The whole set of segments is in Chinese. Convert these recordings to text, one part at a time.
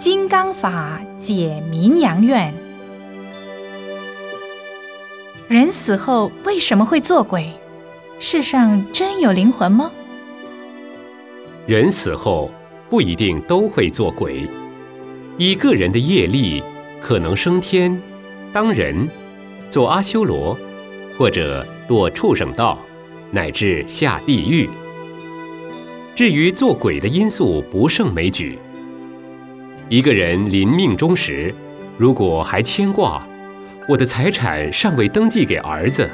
金刚法解民扬愿。人死后为什么会做鬼？世上真有灵魂吗？人死后不一定都会做鬼，依个人的业力，可能升天、当人、做阿修罗，或者堕畜生道，乃至下地狱。至于做鬼的因素不胜枚举。一个人临命终时，如果还牵挂，我的财产尚未登记给儿子，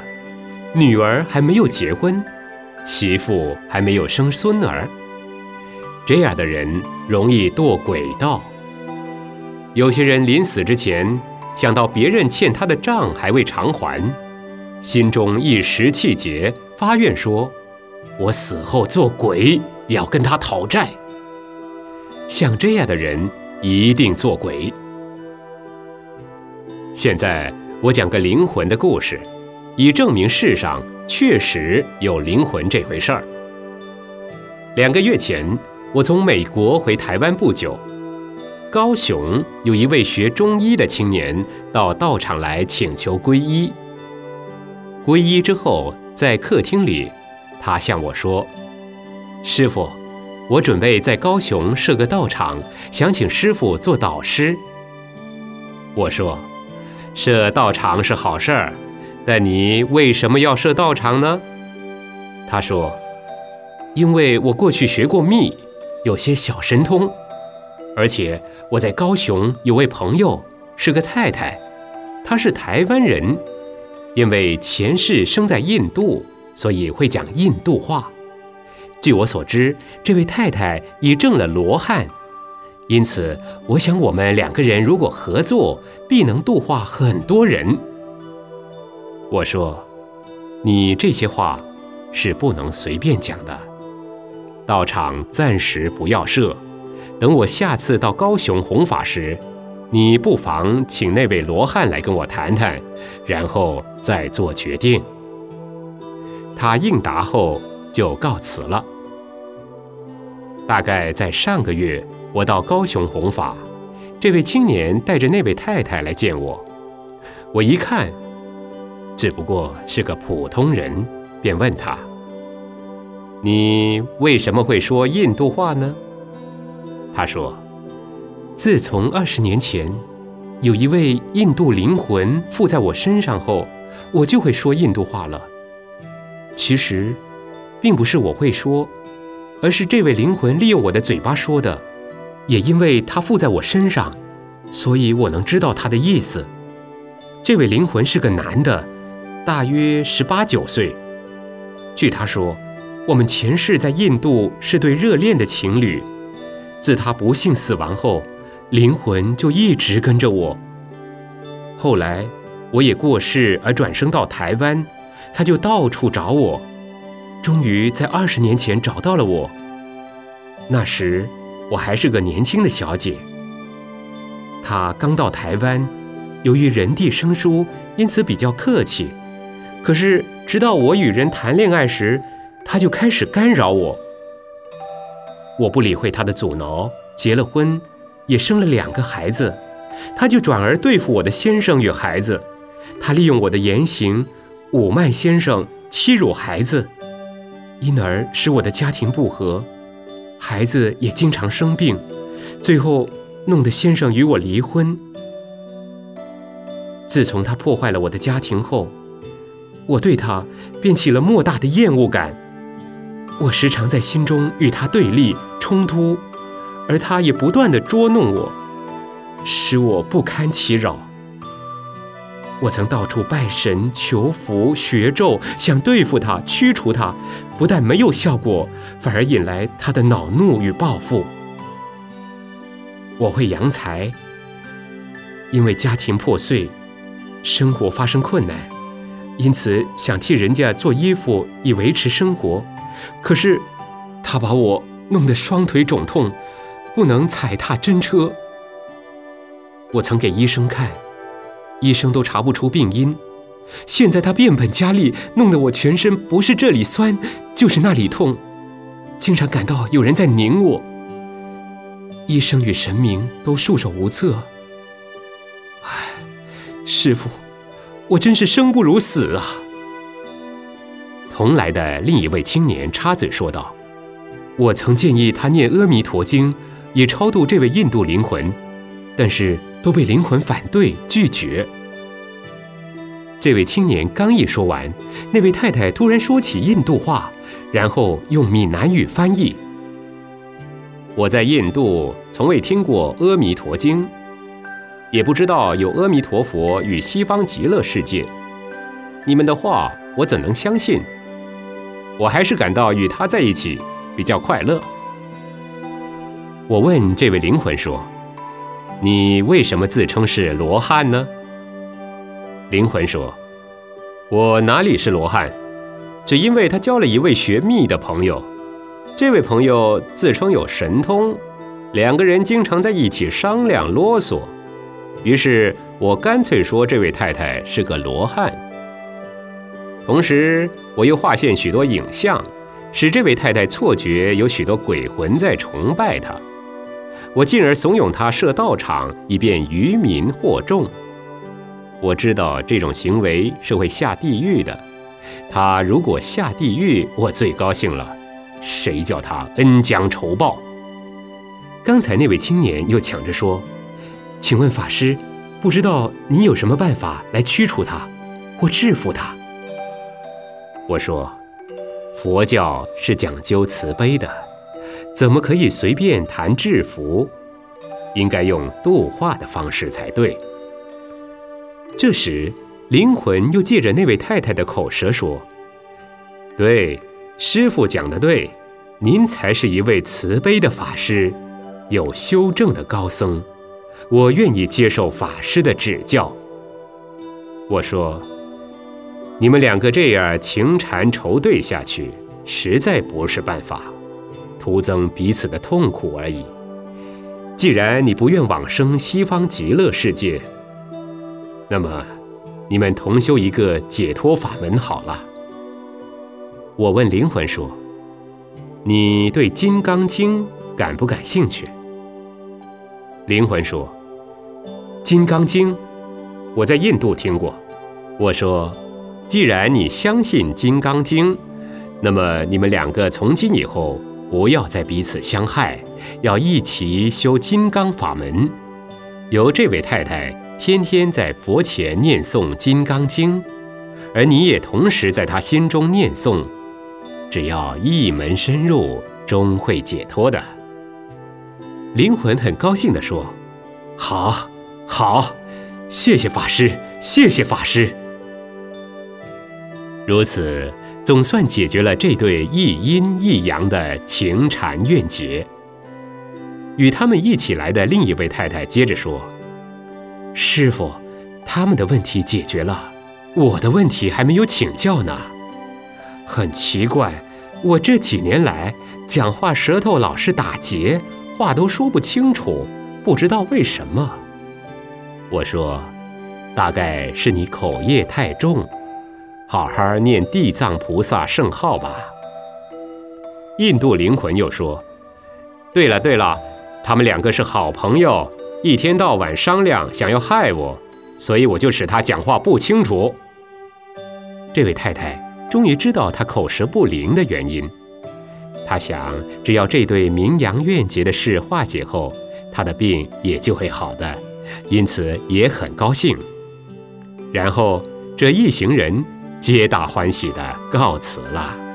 女儿还没有结婚，媳妇还没有生孙儿，这样的人容易堕鬼道。有些人临死之前，想到别人欠他的账还未偿还，心中一时气结，发愿说：“我死后做鬼。”要跟他讨债，像这样的人一定做鬼。现在我讲个灵魂的故事，以证明世上确实有灵魂这回事儿。两个月前，我从美国回台湾不久，高雄有一位学中医的青年到道场来请求皈依。皈依之后，在客厅里，他向我说。师傅，我准备在高雄设个道场，想请师傅做导师。我说，设道场是好事儿，但你为什么要设道场呢？他说，因为我过去学过秘，有些小神通，而且我在高雄有位朋友是个太太，她是台湾人，因为前世生在印度，所以会讲印度话。据我所知，这位太太已证了罗汉，因此我想我们两个人如果合作，必能度化很多人。我说：“你这些话是不能随便讲的，道场暂时不要设，等我下次到高雄弘法时，你不妨请那位罗汉来跟我谈谈，然后再做决定。”他应答后。就告辞了。大概在上个月，我到高雄弘法，这位青年带着那位太太来见我。我一看，只不过是个普通人，便问他：“你为什么会说印度话呢？”他说：“自从二十年前，有一位印度灵魂附在我身上后，我就会说印度话了。其实。”并不是我会说，而是这位灵魂利用我的嘴巴说的。也因为他附在我身上，所以我能知道他的意思。这位灵魂是个男的，大约十八九岁。据他说，我们前世在印度是对热恋的情侣。自他不幸死亡后，灵魂就一直跟着我。后来我也过世而转生到台湾，他就到处找我。终于在二十年前找到了我。那时我还是个年轻的小姐。她刚到台湾，由于人地生疏，因此比较客气。可是直到我与人谈恋爱时，他就开始干扰我。我不理会他的阻挠，结了婚，也生了两个孩子，他就转而对付我的先生与孩子。他利用我的言行，侮慢先生，欺辱孩子。因而使我的家庭不和，孩子也经常生病，最后弄得先生与我离婚。自从他破坏了我的家庭后，我对他便起了莫大的厌恶感。我时常在心中与他对立冲突，而他也不断的捉弄我，使我不堪其扰。我曾到处拜神求福学咒，想对付他、驱除他，不但没有效果，反而引来他的恼怒与报复。我会扬财，因为家庭破碎，生活发生困难，因此想替人家做衣服以维持生活。可是他把我弄得双腿肿痛，不能踩踏真车。我曾给医生看。医生都查不出病因，现在他变本加厉，弄得我全身不是这里酸，就是那里痛，经常感到有人在拧我。医生与神明都束手无策。唉，师傅，我真是生不如死啊！同来的另一位青年插嘴说道：“我曾建议他念《阿弥陀经》，以超度这位印度灵魂，但是都被灵魂反对拒绝。”这位青年刚一说完，那位太太突然说起印度话，然后用闽南语翻译：“我在印度从未听过《阿弥陀经》，也不知道有阿弥陀佛与西方极乐世界。你们的话，我怎能相信？我还是感到与他在一起比较快乐。”我问这位灵魂说：“你为什么自称是罗汉呢？”灵魂说：“我哪里是罗汉？只因为他交了一位学密的朋友，这位朋友自称有神通，两个人经常在一起商量啰嗦，于是我干脆说这位太太是个罗汉。同时，我又画现许多影像，使这位太太错觉有许多鬼魂在崇拜她。我进而怂恿他设道场，以便愚民获众。”我知道这种行为是会下地狱的。他如果下地狱，我最高兴了。谁叫他恩将仇报？刚才那位青年又抢着说：“请问法师，不知道你有什么办法来驱除他，或制服他？”我说：“佛教是讲究慈悲的，怎么可以随便谈制服？应该用度化的方式才对。”这时，灵魂又借着那位太太的口舌说：“对，师傅讲的对，您才是一位慈悲的法师，有修正的高僧，我愿意接受法师的指教。”我说：“你们两个这样情缠仇对下去，实在不是办法，徒增彼此的痛苦而已。既然你不愿往生西方极乐世界，”那么，你们同修一个解脱法门好了。我问灵魂说：“你对《金刚经》感不感兴趣？”灵魂说：“《金刚经》，我在印度听过。”我说：“既然你相信《金刚经》，那么你们两个从今以后不要再彼此相害，要一起修金刚法门。由这位太太。”天天在佛前念诵《金刚经》，而你也同时在他心中念诵，只要一门深入，终会解脱的。灵魂很高兴地说：“好，好，谢谢法师，谢谢法师。”如此，总算解决了这对一阴一阳的情缠怨结。与他们一起来的另一位太太接着说。师傅，他们的问题解决了，我的问题还没有请教呢。很奇怪，我这几年来讲话舌头老是打结，话都说不清楚，不知道为什么。我说，大概是你口业太重，好好念地藏菩萨圣号吧。印度灵魂又说：“对了对了，他们两个是好朋友。”一天到晚商量，想要害我，所以我就使他讲话不清楚。这位太太终于知道他口舌不灵的原因，她想，只要这对名扬怨结的事化解后，他的病也就会好的，因此也很高兴。然后这一行人皆大欢喜地告辞了。